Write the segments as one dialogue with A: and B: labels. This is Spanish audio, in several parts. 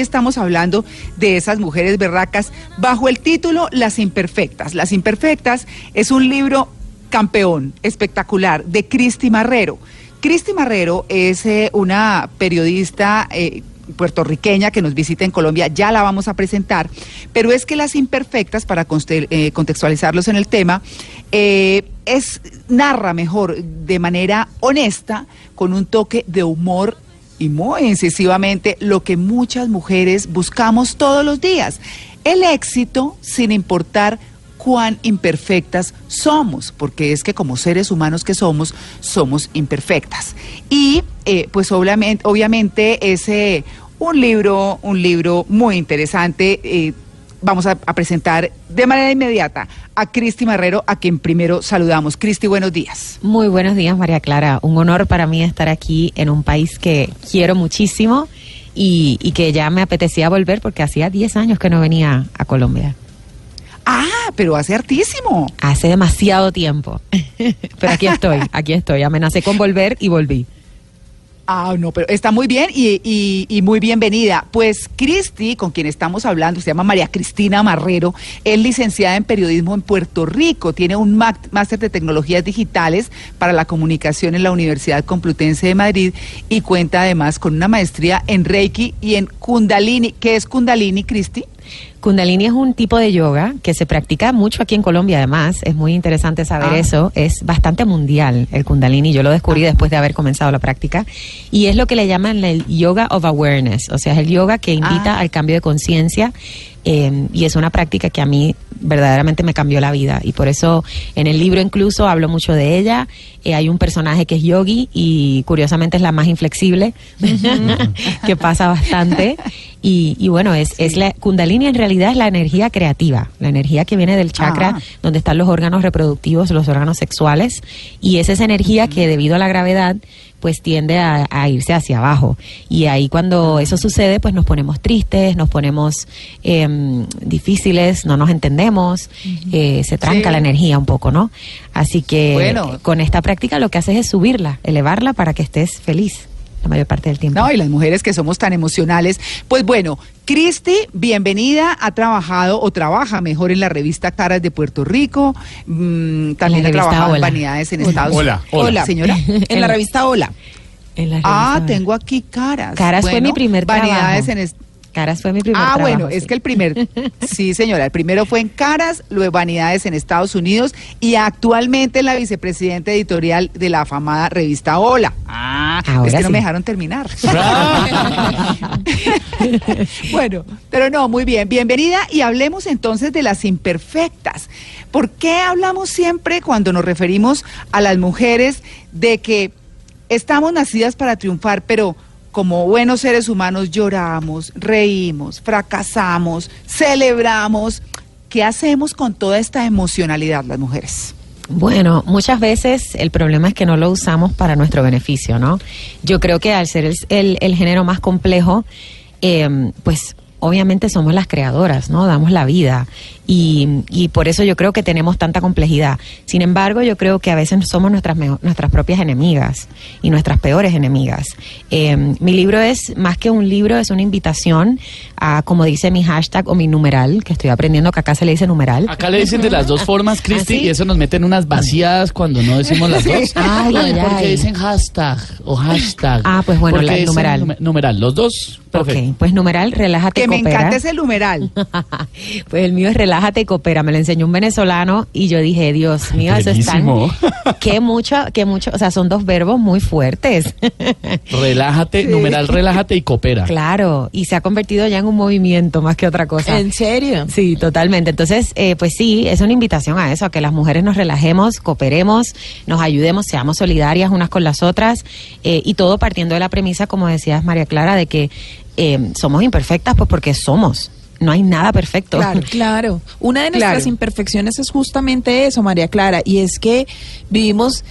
A: Estamos hablando de esas mujeres berracas bajo el título Las Imperfectas. Las Imperfectas es un libro campeón, espectacular, de Cristi Marrero. Cristi Marrero es eh, una periodista eh, puertorriqueña que nos visita en Colombia, ya la vamos a presentar, pero es que Las Imperfectas, para eh, contextualizarlos en el tema, es narra mejor de manera honesta, con un toque de humor y muy incisivamente lo que muchas mujeres buscamos todos los días, el éxito sin importar cuán imperfectas somos, porque es que como seres humanos que somos, somos imperfectas. Y eh, pues obviamente, obviamente es eh, un libro, un libro muy interesante. Eh, vamos a, presentar de manera inmediata a Cristi Marrero, a quien primero saludamos. Cristi, buenos días.
B: Muy buenos días, María Clara. Un honor para mí estar aquí en un país que quiero muchísimo y, y que ya me apetecía volver porque hacía 10 años que no venía a Colombia.
A: Ah, pero hace hartísimo.
B: Hace demasiado tiempo. pero aquí estoy, aquí estoy. Amenacé con volver y volví.
A: Ah, no, pero está muy bien y, muy bienvenida. Pues Cristi, con quien estamos hablando, se llama María Cristina Marrero, es licenciada en periodismo en Puerto Rico, tiene un máster de tecnologías digitales para la comunicación en la Universidad Complutense de Madrid y cuenta además con una maestría en Reiki y en Kundalini. ¿Qué es Kundalini, Cristi?
B: Kundalini es un tipo de yoga que se practica mucho aquí en Colombia, además. Es muy interesante saber ah. eso. Es bastante mundial el Kundalini. Yo lo descubrí ah. después de haber comenzado la práctica. Y es lo que le llaman el Yoga of Awareness. O sea, es el yoga que invita ah. al cambio de conciencia. Eh, y es una práctica que a mí verdaderamente me cambió la vida y por eso en el libro incluso hablo mucho de ella. Eh, hay un personaje que es yogi y curiosamente es la más inflexible, que pasa bastante. Y, bueno, es, es la kundalini en realidad es la energía creativa, la energía que viene del chakra ah. donde están los órganos reproductivos, los órganos sexuales y es esa energía que debido a la gravedad pues tiende a, irse hacia abajo. Y ahí cuando eso sucede, pues nos ponemos tristes, nos ponemos em, difíciles, no nos entendemos, eh, se tranca la energía un poco, ¿no? Así que con esta práctica lo que haces es subirla, elevarla para que estés feliz la mayor parte del tiempo.
A: No, y las mujeres que somos tan emocionales. Pues bueno, Cristi, bienvenida, ha trabajado o trabaja mejor en la revista Caras de Puerto Rico, mm, también ha trabajado en Vanidades en Estados
C: Unidos. Hola, hola,
A: señora. en la revista Hola. ah, tengo aquí Caras.
B: Caras fue mi primer
A: Vanidades
B: trabajo.
A: en
B: Caras fue mi primer
A: Ah, bueno, es que el primer, sí señora, el primero fue en Caras, luego Vanidades en Estados Unidos y actualmente la vicepresidenta editorial de la afamada revista Hola. Ah, es que no me dejaron terminar. bueno, pero no, muy bien, bienvenida y hablemos entonces de las imperfectas. ¿Por qué hablamos siempre cuando nos referimos a las mujeres de que estamos nacidas para triunfar, pero como buenos seres humanos lloramos, reímos, fracasamos, celebramos. ¿Qué hacemos con toda esta emocionalidad las mujeres?
B: Bueno, muchas veces el problema es que no lo usamos para nuestro beneficio, ¿no? Yo creo que al ser el, género más complejo, eh, pues obviamente somos las creadoras, ¿no? Damos la vida y, y, por eso yo creo que tenemos tanta complejidad. Sin embargo, yo creo que a veces somos nuestras, nuestras propias enemigas y nuestras peores enemigas. Eh, mi libro es, más que un libro, es una invitación a, como dice mi hashtag o mi numeral, que estoy aprendiendo que acá se le dice numeral.
C: Acá le dicen de las dos formas, Cristi, ¿Ah, y eso nos mete en unas vacías cuando no decimos las dos.
B: Ay, ay,
C: porque dicen hashtag o hashtag.
B: Ah, pues bueno, la, numeral.
C: numeral, los dos.
B: Ok, pues numeral, relájate.
A: Que me encanta ese numeral.
B: pues el mío es relájate relájate y coopera. Me lo enseñó un venezolano y yo dije, Dios mío, eso es tan... que mucho, que mucho, o sea, son dos verbos muy fuertes.
C: relájate, numeral relájate y coopera.
B: Claro, y se ha convertido ya en un movimiento más que otra cosa.
A: ¿En serio?
B: Sí, totalmente. Entonces, eh, pues sí, es una invitación a eso, a que las mujeres nos relajemos, cooperemos, nos ayudemos, seamos solidarias unas con las otras eh, y todo partiendo de la premisa, como decías María Clara, de que eh, somos imperfectas, pues porque somos no hay nada perfecto.
D: Claro, claro. Una de nuestras imperfecciones es justamente eso, María Clara, y es que vivimos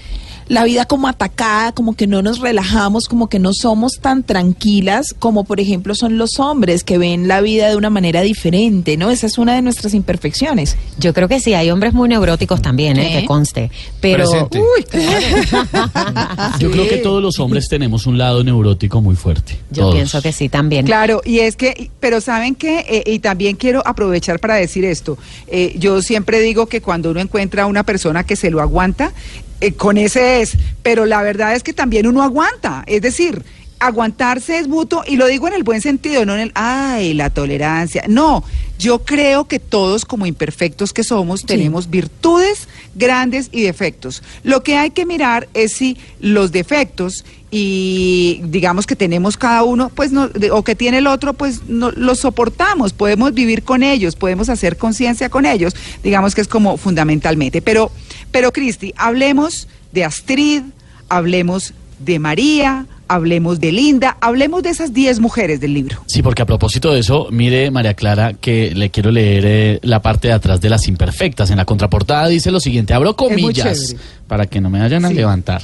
D: la vida como atacada, como que no nos relajamos, como que no somos tan tranquilas como por ejemplo son los hombres que ven la vida de una manera diferente, ¿no? Esa es una de nuestras imperfecciones.
B: Yo creo que sí, hay hombres muy neuróticos también, ¿eh? que conste. Pero
E: Uy,
C: Yo creo que todos los hombres tenemos un lado neurótico muy fuerte.
B: Yo pienso que sí también.
A: Claro, y es que, pero saben que, eh, y también quiero aprovechar para decir esto, eh, yo siempre digo que cuando uno encuentra a una persona que se lo aguanta, eh, con ese es, pero la verdad es que también uno aguanta, es decir, aguantarse es mutuo, y lo digo en el buen sentido, no en el, ay, la tolerancia. No, yo creo que todos como imperfectos que somos tenemos virtudes grandes y defectos. Lo que hay que mirar es si los defectos y digamos que tenemos cada uno, pues no, o que tiene el otro, pues no, los soportamos, podemos vivir con ellos, podemos hacer conciencia con ellos, digamos que es como fundamentalmente. Pero, pero Cristi, hablemos de Astrid, hablemos de María, hablemos de Linda, hablemos de esas 10 mujeres del libro.
C: Sí, porque a propósito de eso, mire María Clara que le quiero leer eh, la parte de atrás de las imperfectas. En la contraportada dice lo siguiente, abro comillas para que no me vayan a levantar.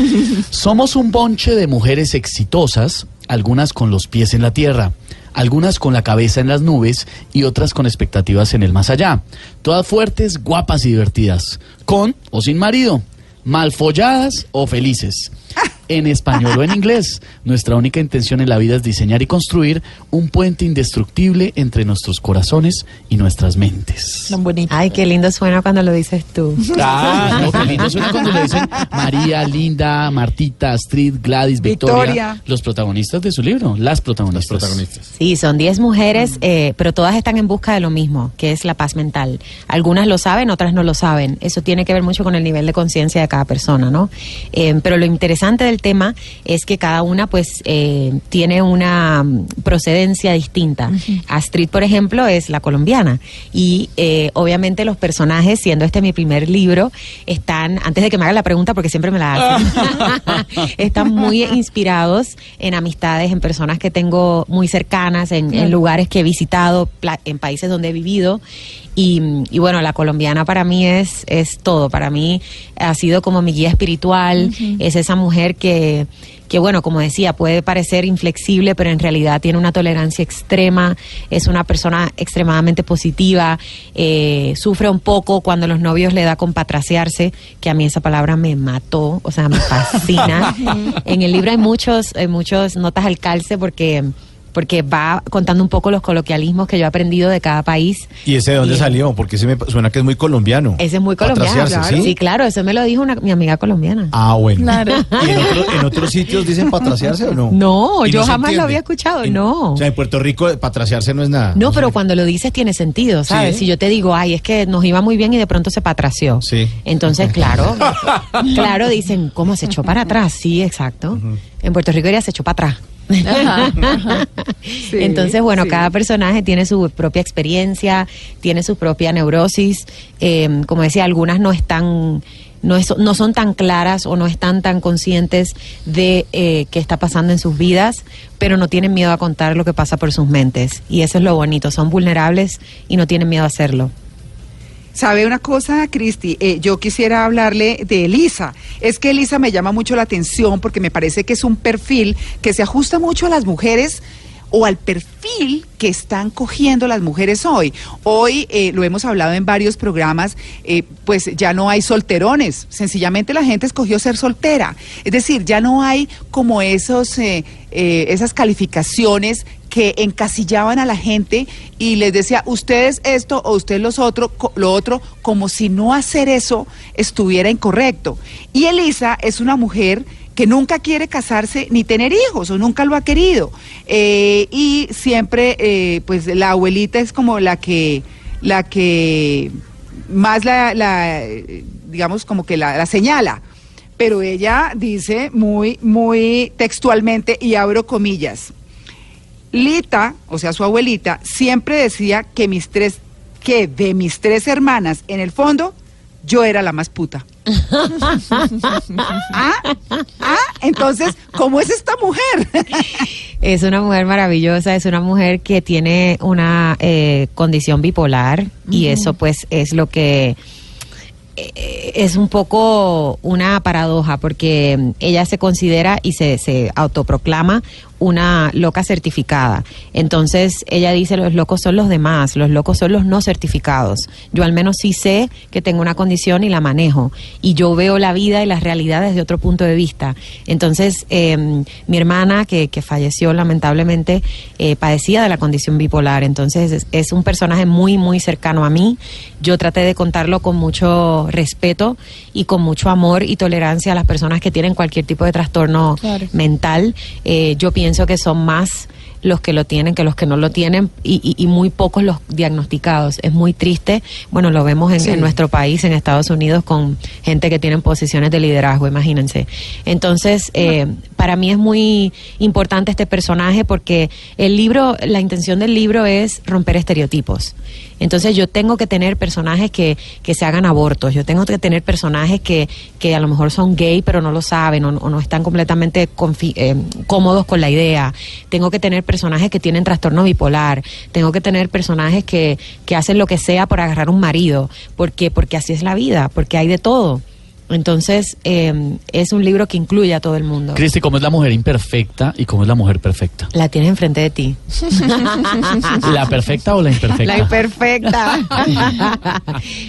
C: Somos un bonche de mujeres exitosas, algunas con los pies en la tierra algunas con la cabeza en las nubes y otras con expectativas en el más allá. Todas fuertes, guapas y divertidas, con o sin marido, mal folladas o felices en español o en inglés. Nuestra única intención en la vida es diseñar y construir un puente indestructible entre nuestros corazones y nuestras mentes.
B: Ay, qué lindo suena cuando lo dices tú.
C: Ah, no, qué lindo suena cuando le dicen María, Linda, Martita, Astrid, Gladys, Victoria, los protagonistas de su libro, las protagonistas. protagonistas.
B: Sí, son 10 mujeres, eh, pero todas están en busca de lo mismo, que es la paz mental. Algunas lo saben, otras no lo saben. Eso tiene que ver mucho con el nivel de conciencia de cada persona, ¿no? Eh, pero lo interesante del tema es que cada una pues eh, tiene una mm, procedencia distinta. Astrid, por ejemplo, es la colombiana y eh, obviamente los personajes, siendo este mi primer libro, están, antes de que me haga la pregunta, porque siempre me la hacen, están muy inspirados en amistades, en personas que tengo muy cercanas, en, en lugares que he visitado, en países donde he vivido y, bueno, la colombiana para mí es, es todo. Para mí ha sido como mi guía espiritual. Es esa mujer que, que, bueno, como decía, puede parecer inflexible, pero en realidad tiene una tolerancia extrema. Es una persona extremadamente positiva. Eh, sufre un poco cuando los novios le da con patraciarse, que a mí esa palabra me mató, o sea, me fascina. en el libro hay muchos, hay muchos notas al calce porque porque va contando un poco los coloquialismos que yo he aprendido de cada país.
E: ¿Y ese de dónde salió? Porque ese me suena que es muy colombiano.
B: Ese es muy colombiano. Claro. ¿sí? claro, eso me lo dijo una, mi amiga colombiana.
E: Ah, bueno. ¿Y en, otros sitios dicen patraciarse o no?
B: No, yo jamás lo había escuchado, no.
E: O sea, en Puerto Rico patraciarse no es nada.
B: No, pero cuando lo dices tiene sentido, ¿sabes? Si yo te digo, ay, es que nos iba muy bien y de pronto se patració. Sí. Entonces, claro, claro, dicen, ¿cómo se echó para atrás? Sí, exacto. En Puerto Rico ya se echó para atrás. Entonces, bueno, cada personaje tiene su propia experiencia, tiene su propia neurosis. Eh, como decía, algunas no están, no, no son tan claras o no están tan conscientes de eh, qué está pasando en sus vidas, pero no tienen miedo a contar lo que pasa por sus mentes. Y eso es lo bonito, son vulnerables y no tienen miedo a hacerlo.
A: ¿Sabe una cosa, Cristi? Eh, yo quisiera hablarle de Elisa. Es que Elisa me llama mucho la atención porque me parece que es un perfil que se ajusta mucho a las mujeres o al perfil que están cogiendo las mujeres hoy. Hoy eh, lo hemos hablado en varios programas, eh, pues ya no hay solterones, sencillamente la gente escogió ser soltera. Es decir, ya no hay como esos, esas calificaciones que encasillaban a la gente y les decía, ustedes esto o ustedes los otro, lo otro, como si no hacer eso estuviera incorrecto. Y Elisa es una mujer que nunca quiere casarse ni tener hijos o nunca lo ha querido. Eh, y siempre, eh, pues la abuelita es como la que, la que más la, digamos, como que la, la señala. Pero ella dice muy, muy textualmente, y abro comillas, Lita, o sea, su abuelita, siempre decía que mis tres, que de mis tres hermanas, en el fondo, yo era la más puta. ¿Ah? ¿Ah? Entonces, ¿cómo es esta mujer?
B: es una mujer maravillosa, es una mujer que tiene una eh, condición bipolar y eso pues es lo que eh, es un poco una paradoja porque ella se considera y se, se autoproclama una loca certificada. Entonces ella dice, los locos son los demás, los locos son los no certificados. Yo al menos sí sé que tengo una condición y la manejo. Y yo veo la vida y las realidades desde otro punto de vista. Entonces, em, mi hermana, que, que falleció lamentablemente, eh, padecía de la condición bipolar. Entonces es, es un personaje muy, muy cercano a mí. Yo traté de contarlo con mucho respeto y con mucho amor y tolerancia a las personas que tienen cualquier tipo de trastorno
D: Claro.
B: mental. Eh, yo pienso que son más los que lo tienen que los que no lo tienen y, y- y muy pocos los diagnosticados. Es muy triste. Bueno, lo vemos en,
A: Sí.
B: en nuestro país, en Estados Unidos, con gente que tiene posiciones de liderazgo, imagínense. Entonces, eh, para mí es muy importante este personaje porque el libro, la intención del libro es romper estereotipos. Entonces yo tengo que tener personajes que, que se hagan abortos, yo tengo que tener personajes que, que a lo mejor son gay pero no lo saben o, o no están completamente eh, cómodos con la idea. Tengo que tener personajes que tienen trastorno bipolar, tengo que tener personajes que, que hacen lo que sea por agarrar un marido, porque, porque así es la vida, porque hay de todo. Entonces eh, es un libro que incluye a todo el mundo.
C: Cristi, ¿cómo es la mujer imperfecta y cómo es la mujer perfecta?
B: La tienes enfrente de ti.
C: ¿La perfecta o la imperfecta?
B: La imperfecta.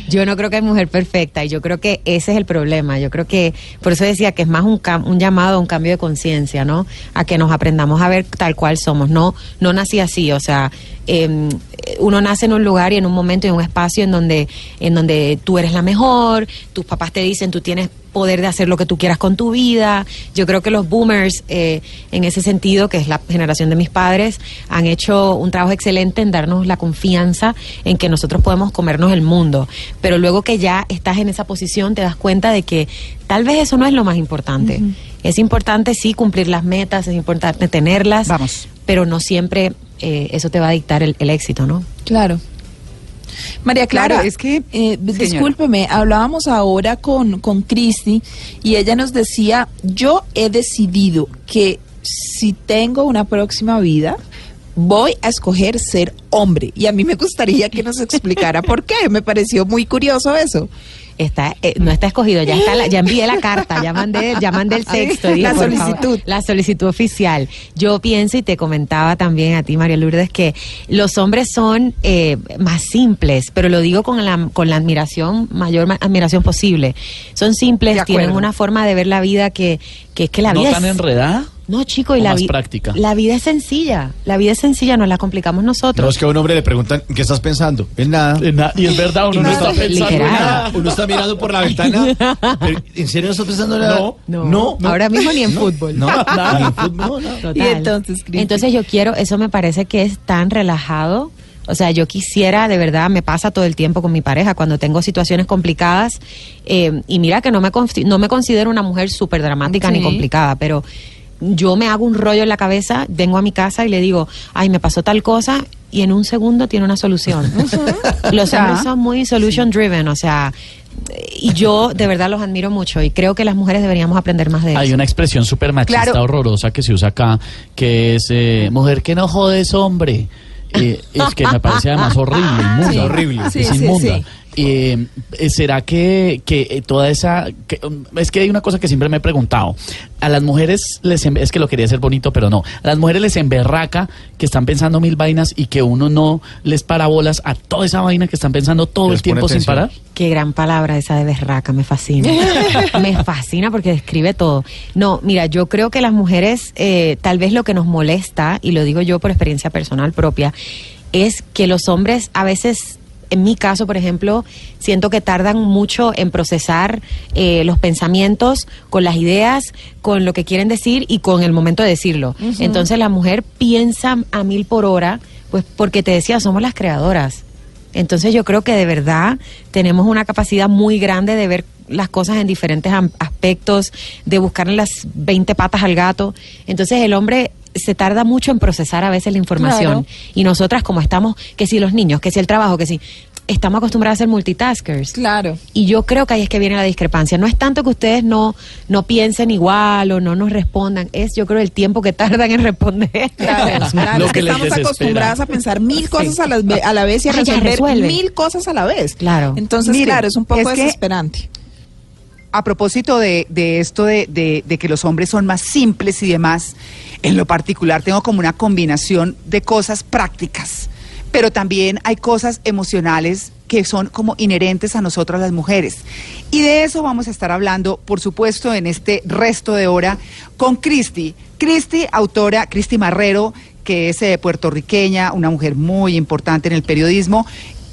B: yo no creo que hay mujer perfecta y yo creo que ese es el problema. Yo creo que, por eso decía que es más un, cam- un llamado a un cambio de conciencia, ¿no? A que nos aprendamos a ver tal cual somos. No, no nací así, o sea, eh, uno nace en un lugar y en un momento y en un espacio en donde, en donde tú eres la mejor, tus papás te dicen tú tienes poder de hacer lo que tú quieras con tu vida. Yo creo que los boomers, eh, en ese sentido, que es la generación de mis padres, han hecho un trabajo excelente en darnos la confianza en que nosotros podemos comernos el mundo. Pero luego que ya estás en esa posición, te das cuenta de que tal vez eso no es lo más importante. Es importante sí cumplir las metas, es importante tenerlas,
A: Vamos.
B: Pero no siempre eh, eso te va a dictar el, el éxito, ¿no?
D: Claro. María Clara,
A: Claro, es que-
D: eh, discúlpeme, hablábamos ahora con, con Cristi y ella nos decía, yo he decidido que si tengo una próxima vida, voy a escoger ser hombre. Y a mí me gustaría que nos explicara por qué. Me pareció muy curioso eso.
B: Está, eh, no está escogido, ya está, la- ya envié la carta, ya mandé, ya mandé el texto, dije,
D: La
B: favor,
D: solicitud.
B: la solicitud oficial. Yo pienso y te comentaba también a ti, María Lourdes, que los hombres son eh, más simples, pero lo digo con la, con la admiración, mayor ma- admiración posible. Son simples, tienen una forma de ver la vida que, que es que la
C: ¿No
B: vida
C: tan
B: es,
C: enredada?
B: No, chico, y
C: o
B: la
C: más
B: vi-
C: práctica?
B: La vida es sencilla, la vida es sencilla, nos la complicamos
E: No
B: nosotros.
E: es que a un hombre le preguntan, ¿qué estás pensando? En nada.
C: Eh, na- Y es verdad, uno no,
B: No,
C: está pensando en nada.
E: Uno está mirando por la ventana. Pero, ¿En serio no estás pensando en nada?
C: No,
B: no, ahora mismo ni en fútbol.
E: No, nada. Ni en fútbol, no.
B: Total.
D: Y entonces, Cristi.
B: Entonces yo quiero, eso me parece que es tan relajado. O sea, yo quisiera, de verdad, me pasa todo el tiempo con mi pareja, cuando tengo situaciones complicadas. eh, y mira que no me, no me considero una mujer súper dramática ni complicada, pero yo me hago un rollo en la cabeza, vengo a mi casa y le digo, ay, me pasó tal cosa, y en un segundo tiene una solución. Los
A: Ya.
B: hombres son muy solution driven, o sea, y yo de verdad los admiro mucho y creo que las mujeres deberíamos aprender más de eso.
C: Hay una expresión súper machista
A: Claro.
C: horrorosa que se usa acá, que es eh, mujer que no jodes hombre. Eh, es que me parece además horrible, inmunda.
D: Sí,
E: horrible.
D: sí,
C: es
D: sí,
C: inmunda.
D: sí.
C: Eh, ¿Será que, que eh, toda esa... que, um, es que hay una cosa que siempre me he preguntado. A las mujeres les... em- Es que lo quería hacer bonito, pero no. A las mujeres les emberraca que están pensando mil vainas y que uno no les para bolas a toda esa vaina que están pensando todo el tiempo sin parar.
B: Qué gran palabra esa de berraca, me fascina. me fascina porque describe todo. No, mira, yo creo que las mujeres, eh, tal vez lo que nos molesta, y lo digo yo por experiencia personal propia, es que los hombres a veces, en mi caso, por ejemplo, siento que tardan mucho en procesar eh, los pensamientos con las ideas, con lo que quieren decir y con el momento de decirlo. Entonces la mujer piensa a mil por hora, pues porque te decía, somos las creadoras. Entonces yo creo que de verdad tenemos una capacidad muy grande de ver las cosas en diferentes aspectos, de buscarle las 20 patas al gato. Entonces el hombre se tarda mucho en procesar a veces la información.
D: Claro.
B: Y nosotras como estamos, que si los niños, que si el trabajo, que si... estamos acostumbrados a ser multitaskers.
D: Claro.
B: Y yo creo que ahí es que viene la discrepancia. No es tanto que ustedes no, no piensen igual o no nos respondan, es yo creo el tiempo que tardan en responder.
D: Claro, claro.
C: Lo
D: es que
C: que les
D: estamos
C: desespera.
D: acostumbradas a pensar mil cosas a la, a la vez y a
B: ya
D: resolver mil cosas a la vez.
B: Claro.
D: Entonces,
A: Miren,
D: claro, es un poco
A: es que-
D: desesperante.
A: A propósito de, esto de que los hombres son más simples y demás, en lo particular tengo como una combinación de cosas prácticas, pero también hay cosas emocionales que son como inherentes a nosotras las mujeres. Y de eso vamos a estar hablando, por supuesto, en este resto de hora con Cristi. Cristi, autora, Cristi Marrero, que es eh, puertorriqueña, una mujer muy importante en el periodismo,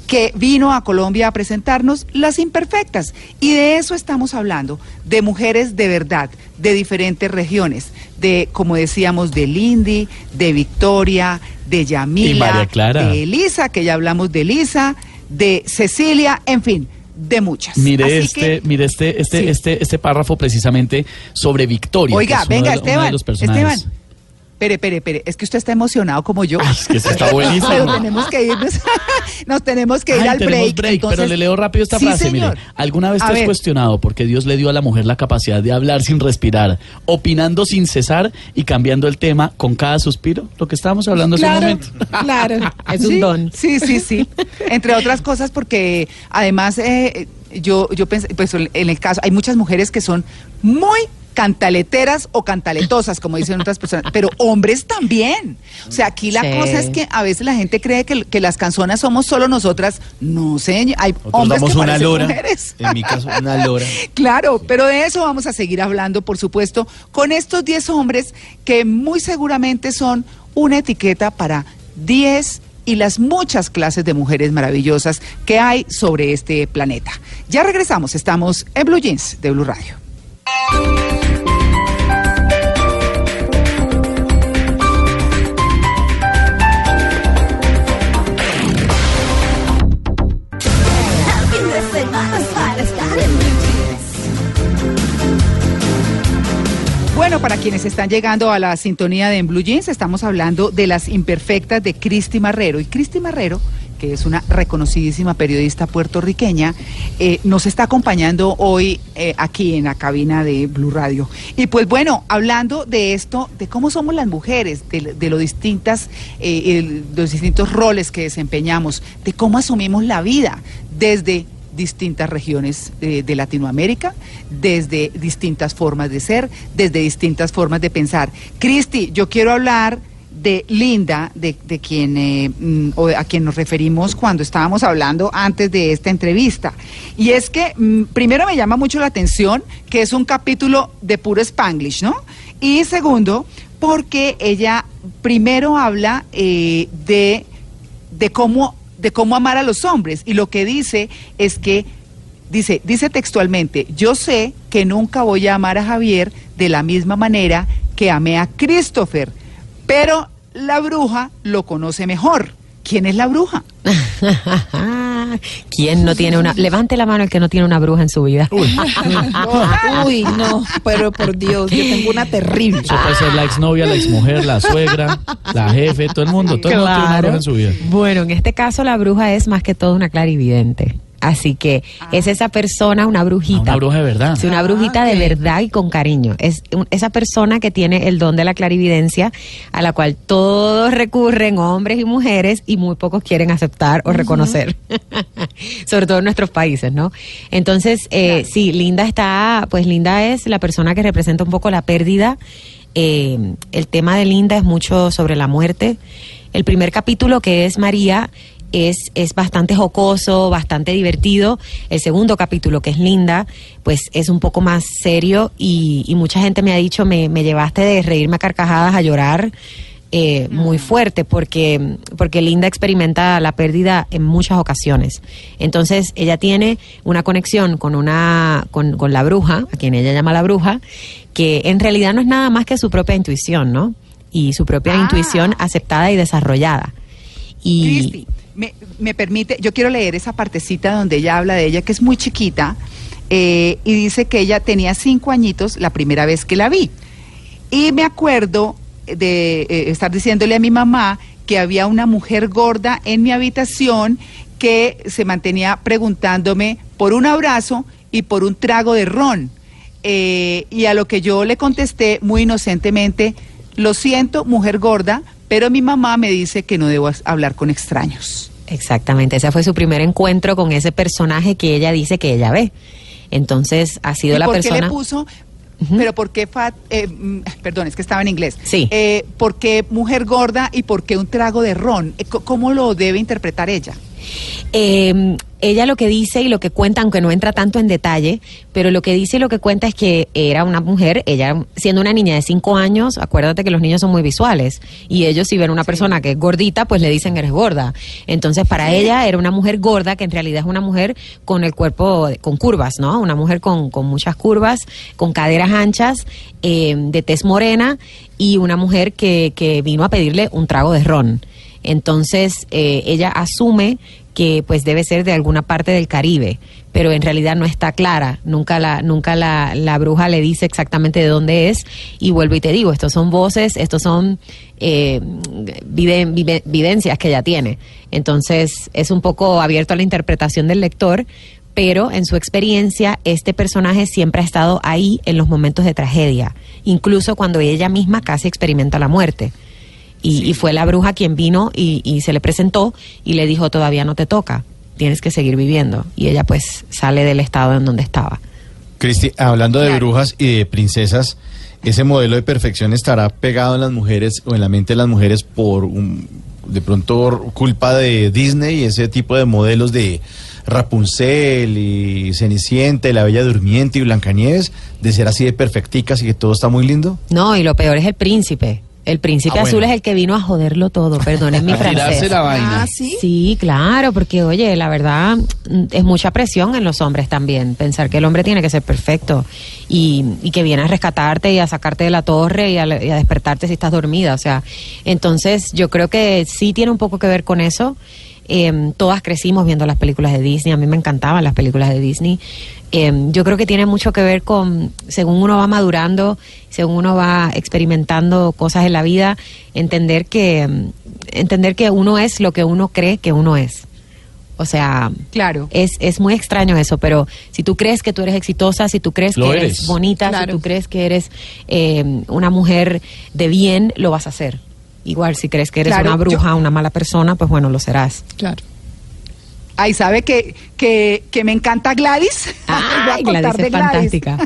A: que vino a Colombia a presentarnos Las Imperfectas. Y de eso estamos hablando, de mujeres de verdad, de diferentes regiones, de, como decíamos, de Lindy, de Victoria, de Yamila,
C: Y María Clara.
A: de Elisa, que ya hablamos de Elisa, de Cecilia, en fin, de muchas.
C: Mire
A: Así
C: este,
A: que-
C: mire este, este,
A: Sí.
C: este, este párrafo precisamente sobre Victoria.
A: Oiga, venga,
C: de
A: Esteban,
C: los personajes.
A: Esteban. Pere, pere, pere, es que usted está emocionado como yo.
C: Ay, es que eso está buenísimo.
A: Pero tenemos que irnos, nos tenemos que ir
C: Ay,
A: al break.
C: pero le leo rápido esta
A: Sí,
C: frase.
A: señor.
C: Mire, ¿alguna vez
A: A
C: te has
A: ver.
C: cuestionado porque Dios le dio a la mujer la capacidad de hablar sin respirar, opinando sin cesar y cambiando el tema con cada suspiro? Lo que estábamos hablando hace un momento.
D: claro.
B: Es un
A: Sí,
B: don.
A: Sí, sí, sí. Entre otras cosas porque además eh, yo, yo pensé, pues en el caso, hay muchas mujeres que son muy cantaleteras o cantaletosas, como dicen otras personas, pero hombres también. O sea, aquí la
B: Sí.
A: cosa es que a veces la gente cree que, que las canzonas somos solo nosotras. No, señor, hay
E: Nosotros
A: hombres
E: damos
A: que
E: una lora.
A: mujeres.
E: En mi caso, una lora.
A: Claro, pero de eso vamos a seguir hablando, por supuesto, con estos 10 hombres que muy seguramente son una etiqueta para 10 y las muchas clases de mujeres maravillosas que hay sobre este planeta. Ya regresamos, estamos en Blue Jeans de Blue Radio. Quienes están llegando a la sintonía de En Blue Jeans, estamos hablando de las imperfectas de Cristi Marrero. Y Cristi Marrero, que es una reconocidísima periodista puertorriqueña, eh, nos está acompañando hoy eh, aquí en la cabina de Blue Radio. Y pues bueno, hablando de esto, de cómo somos las mujeres, de, de lo distintas, eh, los distintos roles que desempeñamos, de cómo asumimos la vida desde distintas regiones eh, de Latinoamérica, desde distintas formas de ser, desde distintas formas de pensar. Cristi, yo quiero hablar de Linda, de, de quien eh, mm, o a quien nos referimos cuando estábamos hablando antes de esta entrevista. Y es que mm, primero me llama mucho la atención que es un capítulo de puro Spanglish, ¿no? Y segundo, porque ella primero habla eh, de de cómo de cómo amar a los hombres. Y lo que dice es que dice dice textualmente yo sé que nunca voy a amar a Javier de la misma manera que amé a Christopher pero la bruja lo conoce mejor quién es la bruja
B: ¿Quién no tiene una? Levante la mano el que no tiene una bruja en su vida.
D: Uy, no, pero por Dios, yo tengo una terrible.
C: Eso puede ser la exnovia, la exmujer, la suegra, la jefe, todo el mundo. Todo el mundo tiene una bruja en su vida.
B: Bueno, en este caso la bruja es más que todo una clarividente. Así que es esa persona, una brujita.
C: Ah, una bruja de verdad.
B: Sí, una
A: Ah,
B: brujita
A: ok.
B: de verdad y con cariño. Es un- esa persona que tiene el don de la clarividencia, a la cual todos recurren, hombres y mujeres, y muy pocos quieren aceptar o reconocer. Sobre todo en nuestros países, ¿no? Entonces, eh, sí, Linda está, pues Linda es la persona que representa un poco la pérdida. Eh, el tema de Linda es mucho sobre la muerte. El primer capítulo, que es María, es, es bastante jocoso, bastante divertido. El segundo capítulo, que es Linda, pues es un poco más serio y, y mucha gente me ha dicho, me, me llevaste de reírme a carcajadas a llorar. eh, muy fuerte porque porque Linda experimenta la pérdida en muchas ocasiones entonces ella tiene una conexión con una con, con la bruja a quien ella llama la bruja que en realidad no es nada más que su propia intuición no y su propia
A: Ah.
B: intuición aceptada y desarrollada y
A: me, permite, yo quiero leer esa partecita donde ella habla de ella, que es muy chiquita, eh, y dice que ella tenía cinco añitos la primera vez que la vi. Y me acuerdo de eh, estar diciéndole a mi mamá que había una mujer gorda en mi habitación que se mantenía preguntándome por un abrazo y por un trago de ron. Eh, y a lo que yo le contesté muy inocentemente, lo siento, mujer gorda, pero mi mamá me dice que no debo hablar con extraños.
B: Exactamente, ese fue su primer encuentro con ese personaje que ella dice que ella ve. Entonces ha sido
A: ¿Y
B: la
A: por
B: persona.
A: qué le puso? Pero ¿por qué fat, eh, mm, perdón, es que estaba en inglés.
B: Sí.
A: Eh, ¿Por qué mujer gorda y por qué un trago de ron? Eh, ¿Cómo lo debe interpretar ella?
B: Eh, ella lo que dice y lo que cuenta, aunque no entra tanto en detalle, pero lo que dice y lo que cuenta es que era una mujer, ella siendo una niña de cinco años, acuérdate que los niños son muy visuales y ellos si ven una persona que es gordita, pues le dicen eres gorda. Entonces para ella era una mujer gorda que en realidad es una mujer con el cuerpo con curvas, ¿no? Una mujer con, con muchas curvas, con caderas anchas, eh, de tez morena y una mujer que, que vino a pedirle un trago de ron. Entonces eh, ella asume que pues debe ser de alguna parte del Caribe, pero en realidad no está clara. Nunca la nunca la, la bruja le dice exactamente de dónde es y vuelvo y te digo, estos son voces, estos son eh, vivencias que ella tiene. Entonces es un poco abierto a la interpretación del lector. Pero en su experiencia, este personaje siempre ha estado ahí en los momentos de tragedia, incluso cuando ella misma casi experimenta la muerte. Y, y fue la bruja quien vino y, y se le presentó y le dijo, todavía no te toca, tienes que seguir viviendo. Y ella pues sale del estado en donde estaba.
E: Cristi, hablando de brujas y de princesas, ese modelo de perfección estará pegado en las mujeres o en la mente de las mujeres por un, de pronto culpa de Disney y ese tipo de modelos de Rapunzel y Cenicienta y la Bella Durmiente y Blancanieves, de ser así de perfecticas y que todo está muy lindo.
B: No, y lo peor es el príncipe. El príncipe
E: Ah,
B: azul
E: bueno.
B: es el que vino a joderlo todo, perdonen mi
C: A tirarse
B: francés.
C: la vaina.
D: Ah, sí.
B: Sí, claro, porque oye, la verdad mm, es mucha presión en los hombres también, pensar que el hombre tiene que ser perfecto y, y que viene a rescatarte y a sacarte de la torre y a, y a despertarte si estás dormida, o sea, entonces yo creo que sí tiene un poco que ver con eso. Eh, todas crecimos viendo las películas de Disney, a mí me encantaban las películas de Disney. Eh, yo creo que tiene mucho que ver con, según uno va madurando, según uno va experimentando cosas en la vida, entender que, mm, entender que uno es lo que uno cree que uno es. O sea,
A: Claro.
B: es, es muy extraño eso, pero si tú crees que tú eres exitosa, si tú crees
C: Lo
B: que eres,
C: eres.
B: bonita,
D: Claro.
B: si tú crees que eres eh, una mujer de bien, lo vas a hacer. Igual, si crees que eres
A: Claro,
B: una bruja,
A: yo-
B: una mala persona, pues bueno, lo serás.
D: Claro.
A: Ay, ¿sabe que, que, que me encanta Gladys? Voy a
B: Ay,
A: contar
B: Gladys
A: de
B: es fantástica.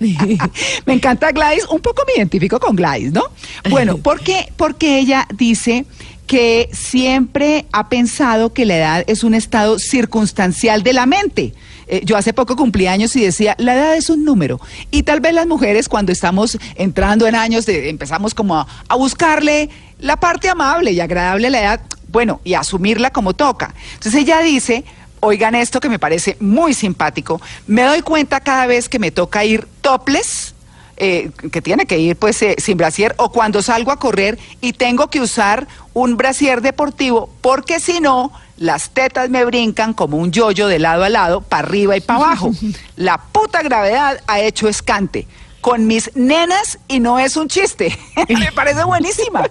A: me encanta Gladys, un poco me identifico con Gladys, ¿no? Bueno, porque, porque ella dice que siempre ha pensado que la edad es un estado circunstancial de la mente. Eh, yo hace poco cumplí años y decía, la edad es un número. Y tal vez las mujeres cuando estamos entrando en años, de- empezamos como a, a buscarle la parte amable y agradable a la edad, bueno, y asumirla como toca. Entonces ella dice, oigan esto que me parece muy simpático, me doy cuenta cada vez que me toca ir topless, eh, que tiene que ir pues eh, sin brasier, o cuando salgo a correr y tengo que usar un brasier deportivo, porque si no, las tetas me brincan como un yoyo de lado a lado, para arriba y para abajo. La puta gravedad ha hecho escante con mis nenas y no es un chiste. me parece buenísima.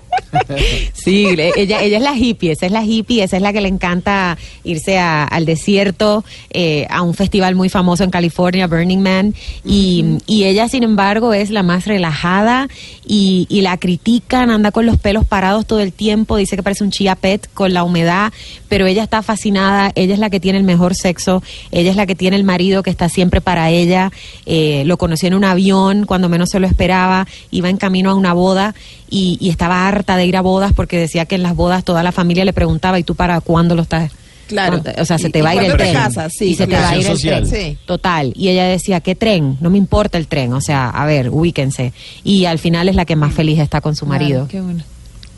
B: Sí, ella, ella es la hippie, esa es la hippie, esa es la que le encanta irse a- al desierto, eh, a un festival muy famoso en California, Burning Man, y, y ella, sin embargo, es la más relajada y, y la critican, anda con los pelos parados todo el tiempo, dice que parece un chia pet con la humedad, pero ella está fascinada, ella es la que tiene el mejor sexo, ella es la que tiene el marido que está siempre para ella, eh, lo conoció en un avión cuando menos se lo esperaba, iba en camino a una boda y, y estaba harta de ir a bodas porque decía que en las bodas toda la familia le preguntaba, ¿y tú para cuándo lo estás?
D: Claro.
B: cuándo?" O sea, se
D: ¿Y-
B: te
D: y
B: va a ir el tren.
D: Sí,
B: y se te va a ir el tren.
D: Sí.
B: Total. Y ella decía, ¿qué tren? No me importa el tren. O sea, a ver, ubíquense. Y al final es la que más feliz está con su marido.
D: Claro, qué bueno.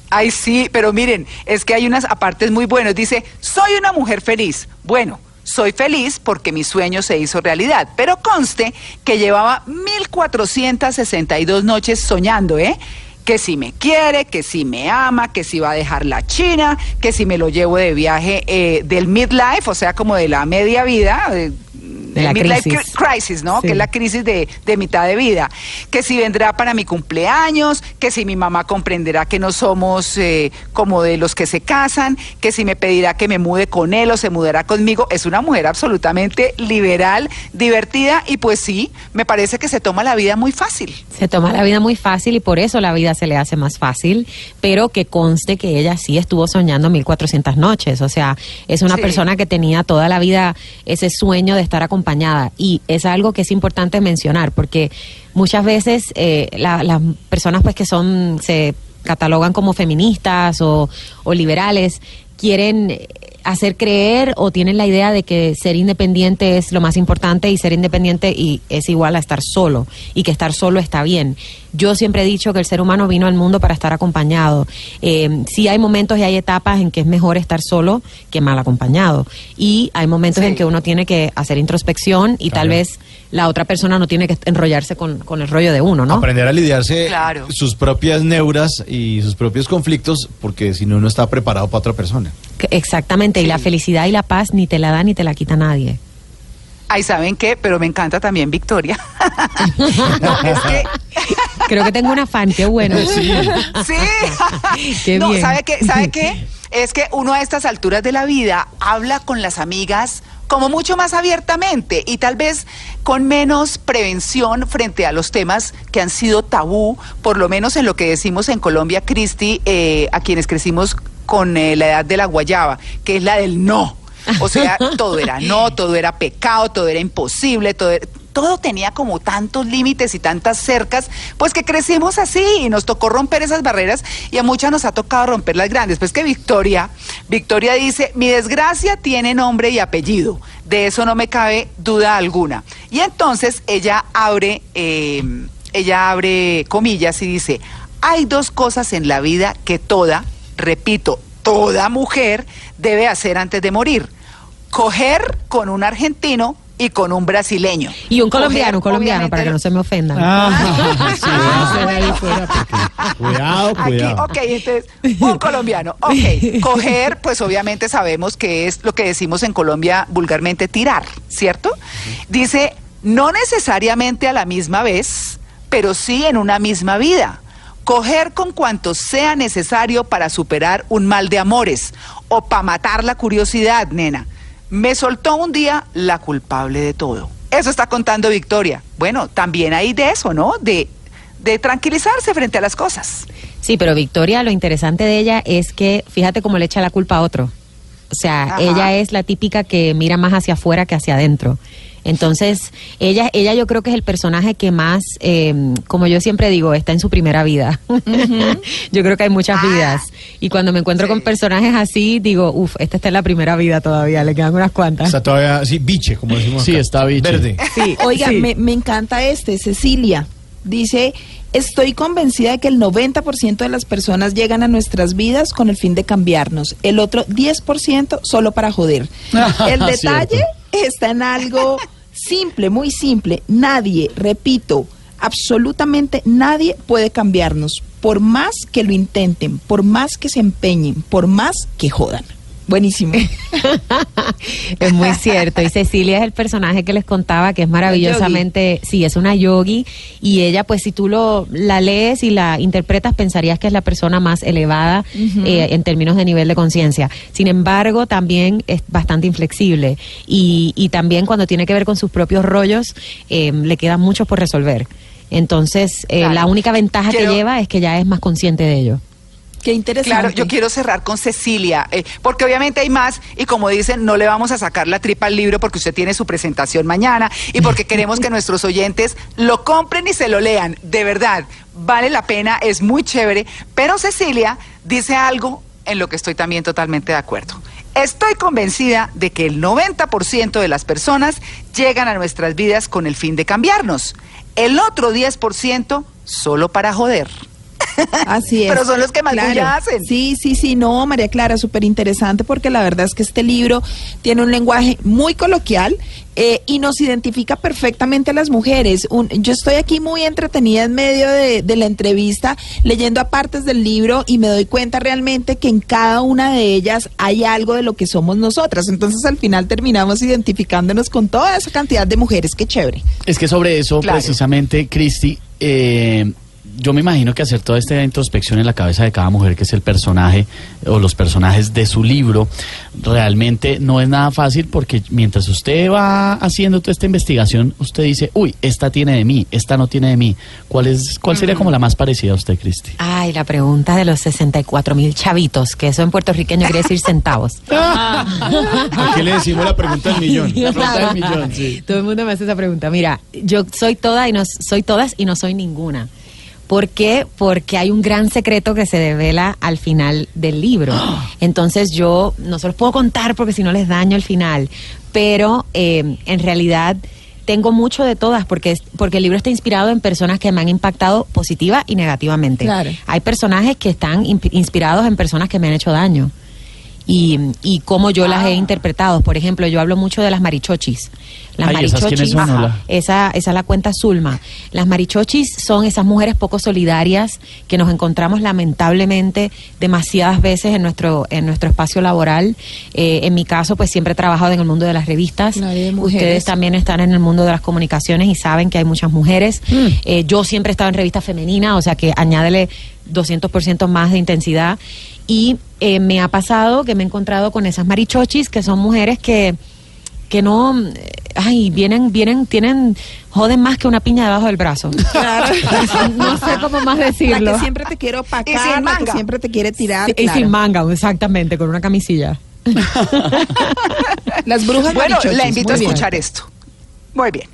A: Ay, sí, pero miren, es que hay unas apartes muy buenas. Dice, soy una mujer feliz. Bueno, soy feliz porque mi sueño se hizo realidad, pero conste que llevaba 1462 noches soñando, ¿eh? Que si me quiere, que si me ama, que si va a dejar la China, que si me lo llevo de viaje eh, del midlife, o sea, como de la media vida, de-
B: De la
A: midlife
B: crisis.
A: cri- crisis, ¿no?
B: Sí.
A: Que es la crisis de, de mitad de vida. Que si vendrá para mi cumpleaños, que si mi mamá comprenderá que no somos eh, como de los que se casan, que si me pedirá que me mude con él o se mudará conmigo. Es una mujer absolutamente liberal, divertida y pues sí, me parece que se toma la vida muy fácil.
B: Se toma la vida muy fácil y por eso la vida se le hace más fácil, pero que conste que ella sí estuvo soñando 1400 noches, o sea, es una
A: Sí.
B: persona que tenía toda la vida ese sueño de estar acompañada y es algo que es importante mencionar porque muchas veces eh, la- las personas pues que son se catalogan como feministas o, o liberales quieren hacer creer o tienen la idea de que ser independiente es lo más importante y ser independiente y es igual a estar solo y que estar solo está bien. Yo siempre he dicho que el ser humano vino al mundo para estar acompañado. Eh, sí hay momentos y hay etapas en que es mejor estar solo que mal acompañado. Y hay momentos
A: Sí.
B: en que uno tiene que hacer introspección y tal vez la otra persona no tiene que enrollarse con, con el rollo de uno, ¿no?
E: Aprender a lidiarse
A: Claro.
E: sus propias neuras y sus propios conflictos, porque si no, no está preparado para otra persona.
B: Exactamente, y la felicidad y la paz ni te la da ni te la quita nadie.
A: Ay, ¿saben qué? Pero me encanta también Victoria. No, es que
B: Creo que tengo una fan, qué bueno.
A: Sí.
B: Qué
A: no,
B: bien.
A: ¿sabe qué? ¿Sabe qué? Es que uno a estas alturas de la vida habla con las amigas como mucho más abiertamente y tal vez con menos prevención frente a los temas que han sido tabú, por lo menos en lo que decimos en Colombia, Cristi, eh, a quienes crecimos con eh, la edad de la guayaba, que es la del no. O sea, todo era no, todo era pecado, todo era imposible, todo era- todo tenía como tantos límites y tantas cercas, pues que crecimos así y nos tocó romper esas barreras y a muchas nos ha tocado romper las grandes. Pues que Victoria, Victoria dice, mi desgracia tiene nombre y apellido, de eso no me cabe duda alguna. Y entonces ella abre, eh, ella abre comillas y dice, hay dos cosas en la vida que toda, repito, toda mujer debe hacer antes de morir. Coger con un argentino y con un brasileño.
B: Y un colombiano, un colombiano, para que no se me ofendan.
E: Ah, sí, eso ahí fuera, porque- Cuidado,
A: Aquí,
E: cuidado.
A: ok, entonces, un colombiano. Ok, coger, pues obviamente sabemos que es lo que decimos en Colombia vulgarmente tirar, ¿cierto? Dice, no necesariamente a la misma vez, pero sí en una misma vida. Coger con cuanto sea necesario para superar un mal de amores o para matar la curiosidad, nena. Me soltó un día la culpable de todo. Eso está contando Victoria. Bueno, también hay de eso, ¿no? De, de tranquilizarse frente a las cosas.
B: Sí, pero Victoria, lo interesante de ella es que, fíjate cómo le echa la culpa a otro. O sea,
A: Ajá.
B: ella es la típica que mira más hacia afuera que hacia adentro. Entonces, ella, ella yo creo que es el personaje que más, eh, como yo siempre digo, está en su primera vida. yo creo que hay muchas
A: Ah.
B: vidas. Y cuando me encuentro
A: Sí.
B: con personajes así, digo, uff, esta está en la primera vida todavía, le quedan unas cuantas.
E: Está todavía, sí, biche, como decimos.
C: Sí,
E: acá.
C: está biche.
E: Verde.
B: Sí,
D: Oiga,
B: sí.
D: me, me encanta este, Cecilia. Dice, estoy convencida de que el 90% de las personas llegan a nuestras vidas con el fin de cambiarnos. El otro 10% solo para joder. El detalle está en algo simple, muy simple. Nadie, repito, absolutamente nadie puede cambiarnos. Por más que lo intenten, por más que se empeñen, por más que jodan. Buenísimo.
B: es muy cierto. Y Cecilia es el personaje que les contaba que es maravillosamente, sí, es una yogi y ella, pues, si tú lo la lees y la interpretas, pensarías que es la persona más elevada eh, en términos de nivel de conciencia. Sin embargo, también es bastante inflexible y, y también cuando tiene que ver con sus propios rollos, eh, le quedan muchos por resolver. Entonces, eh,
A: Claro.
B: la única ventaja
A: Quiero-
B: que lleva es que ya es más consciente de ello.
D: Qué interesante.
A: Claro, yo quiero cerrar con Cecilia, eh, porque obviamente hay más y como dicen, no le vamos a sacar la tripa al libro porque usted tiene su presentación mañana y porque queremos que nuestros oyentes lo compren y se lo lean. De verdad, vale la pena, es muy chévere, pero Cecilia dice algo en lo que estoy también totalmente de acuerdo. Estoy convencida de que el 90% de las personas llegan a nuestras vidas con el fin de cambiarnos. El otro 10% solo para joder.
D: Así es.
A: Pero son los que más bulla hacen.
D: Sí, sí, sí, no, María Clara, súper interesante porque la verdad es que este libro tiene un lenguaje muy coloquial eh, y nos identifica perfectamente a las mujeres. Un- yo estoy aquí muy entretenida en medio de, de la entrevista, leyendo a partes del libro y me doy cuenta realmente que en cada una de ellas hay algo de lo que somos nosotras. Entonces al final terminamos identificándonos con toda esa cantidad de mujeres. Qué chévere.
C: Es que sobre eso,
A: Claro.
C: precisamente, Cristi, eh, yo me imagino que hacer toda esta introspección en la cabeza de cada mujer, que es el personaje o los personajes de su libro, realmente no es nada fácil porque mientras usted va haciendo toda esta investigación, usted dice, uy, esta tiene de mí, esta no tiene de mí. ¿Cuál, es, cuál sería como la más parecida a usted, Cristi?
B: Ay, la pregunta de los 64 mil chavitos, que eso en puertorriqueño quiere decir centavos.
E: ¿A qué le decimos la pregunta del millón?
C: La pregunta del millón, sí.
B: Todo el mundo me hace esa pregunta. Mira, yo soy toda y no soy todas y no soy ninguna. ¿Por qué? Porque hay un gran secreto que se devela al final del libro. Entonces yo no se los puedo contar porque si no les daño el final. Pero eh, en realidad tengo mucho de todas porque, porque el libro está inspirado en personas que me han impactado positiva y negativamente.
D: Claro.
B: Hay personajes que están inspirados en personas que me han hecho daño y, y cómo yo las he interpretado. Por ejemplo, yo hablo mucho de las marichochis. Las
C: Ay, ¿esas quiénes son,
B: ajá,
C: Ola?
B: esa, esa la cuenta Zulma. Las marichochis son esas mujeres poco solidarias que nos encontramos lamentablemente demasiadas veces en nuestro, en nuestro espacio laboral. Eh, en mi caso, pues siempre he trabajado en el mundo de las revistas.
D: De.
B: Ustedes también están en el mundo de las comunicaciones y saben que hay muchas mujeres.
D: Mm.
B: Eh, yo siempre he estado en revistas femeninas, o sea que añádele 200% más de intensidad. Y eh, me ha pasado que me he encontrado con esas marichochis, que son mujeres que, que no, ay, vienen, vienen, tienen, joden más que una piña debajo del brazo. no sé cómo más decirlo.
D: La que siempre te quiere
A: Y
D: opacar,
A: sin
D: la que
A: manga.
D: siempre te quiere tirar.
B: Sí, Y
D: claro.
B: sin manga, exactamente, con una camisilla.
D: Las brujas
A: Bueno, la invito a
D: muy bien.
A: escuchar esto. Muy bien.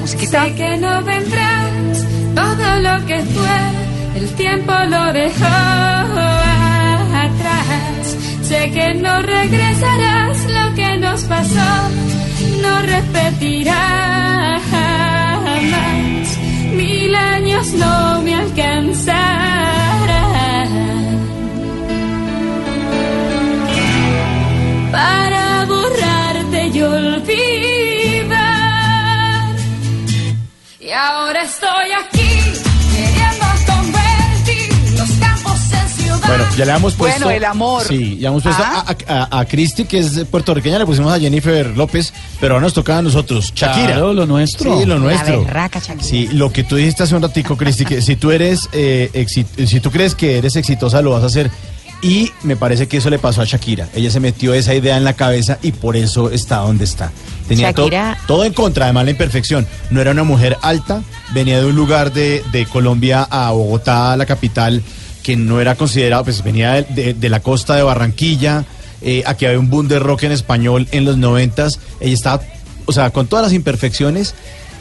A: Musiquita.
F: Sé que no vendrás todo lo que fue, el tiempo lo dejó atrás. Sé que no regresarás lo que nos pasó, no repetirá jamás. Mil años no me alcanzarán para borrarte y olvidar. Y ahora estoy aquí
E: ya le hemos puesto.
A: Bueno, el amor.
E: Sí, ya hemos puesto
A: Ah.
E: a, a, a Cristi, que es puertorriqueña, le pusimos a Jennifer López, pero ahora nos toca a nosotros. Shakira.
C: Claro, lo nuestro.
E: Sí, lo nuestro.
B: berraca Shakira.
E: Sí, lo que tú dijiste hace un ratico, Cristi, que si tú eres, eh, si tú crees que eres exitosa, lo vas a hacer. Y me parece que eso le pasó a Shakira. Ella se metió esa idea en la cabeza y por eso está donde está. Tenía to-
B: Shakira-
E: todo en contra, además la imperfección. No era una mujer alta, venía de un lugar de, de Colombia a Bogotá, la capital, que no era considerado, pues venía de, de- la costa de Barranquilla. eh, aquí había un boom de rock en español en los noventas. Ella estaba, o sea, con todas las imperfecciones,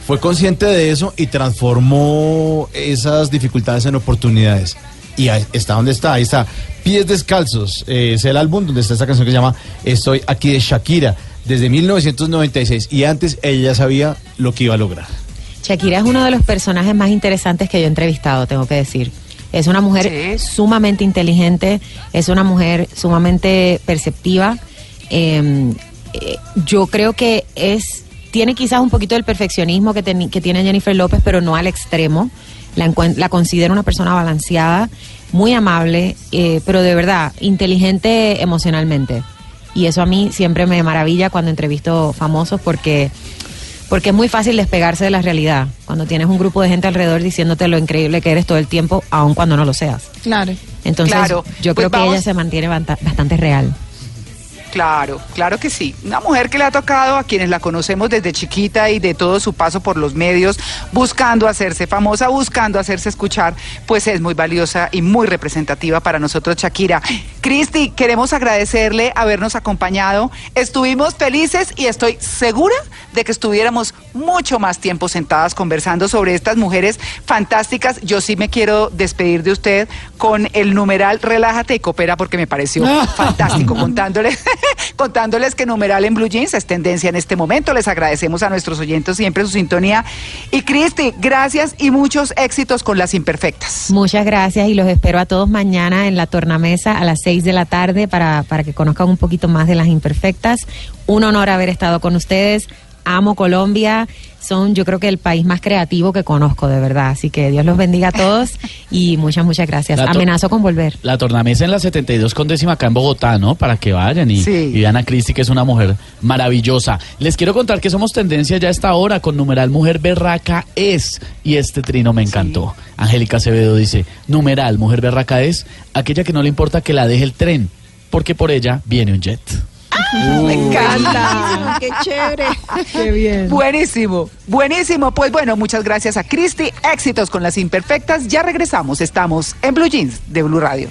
E: fue consciente de eso y transformó esas dificultades en oportunidades. Y ahí está donde está, ahí está. Pies Descalzos, eh, es el álbum donde está esta canción que se llama Estoy aquí de Shakira, desde 1996. Y antes ella sabía lo que iba a lograr.
B: Shakira es uno de los personajes más interesantes que yo he entrevistado, tengo que decir. Es una mujer
A: Sí.
B: sumamente inteligente, es una mujer sumamente perceptiva. Eh, eh, yo creo que es tiene quizás un poquito del perfeccionismo que, tiene Jennifer López, pero no al extremo. La, la considero una persona balanceada, muy amable, eh, pero de verdad inteligente emocionalmente. Y eso a mí siempre me maravilla cuando entrevisto famosos porque porque es muy fácil despegarse de la realidad cuando tienes un grupo de gente alrededor diciéndote lo increíble que eres todo el tiempo, aun cuando no lo seas.
D: Claro.
B: Entonces,
A: Claro.
B: yo
A: Pues
B: creo que ella se mantiene bastante real.
A: Claro, claro que sí. Una mujer que le ha tocado a quienes la conocemos desde chiquita y de todo su paso por los medios, buscando hacerse famosa, buscando hacerse escuchar, pues es muy valiosa y muy representativa para nosotros, Shakira. Cristi, queremos agradecerle habernos acompañado. Estuvimos felices y estoy segura de que estuviéramos mucho más tiempo sentadas conversando sobre estas mujeres fantásticas. Yo sí me quiero despedir de usted con el numeral Relájate y coopera porque me pareció fantástico contándoles, contándoles que numeral en Blue Jeans es tendencia en este momento. Les agradecemos a nuestros oyentes siempre su sintonía. Y Cristi, gracias y muchos éxitos con las imperfectas.
B: Muchas gracias y los espero a todos mañana en la tornamesa a las 6 de la tarde para, para que conozcan un poquito más de las imperfectas. Un honor haber estado con ustedes. Amo Colombia. Son, yo creo que el país más creativo que conozco, de verdad. Así que Dios los bendiga a todos y muchas, muchas gracias. Amenazo con volver.
C: La tornamesa en la 72 con décima acá en Bogotá, ¿no? Para que vayan y,
A: Sí.
C: y vean a Cristi, que es una mujer maravillosa. Les quiero contar que somos tendencia ya a esta hora con numeral Mujer Berraca es. Y este trino me encantó. Angélica Acevedo dice, numeral Mujer Berraca es aquella que no le importa que la deje el tren, porque por ella viene un jet.
A: Ah, me encanta.
D: Qué chévere.
B: Qué bien.
A: Buenísimo, buenísimo. Pues bueno, muchas gracias a Cristi. Éxitos con las imperfectas. Ya regresamos. Estamos en Blue Jeans de Blue Radio.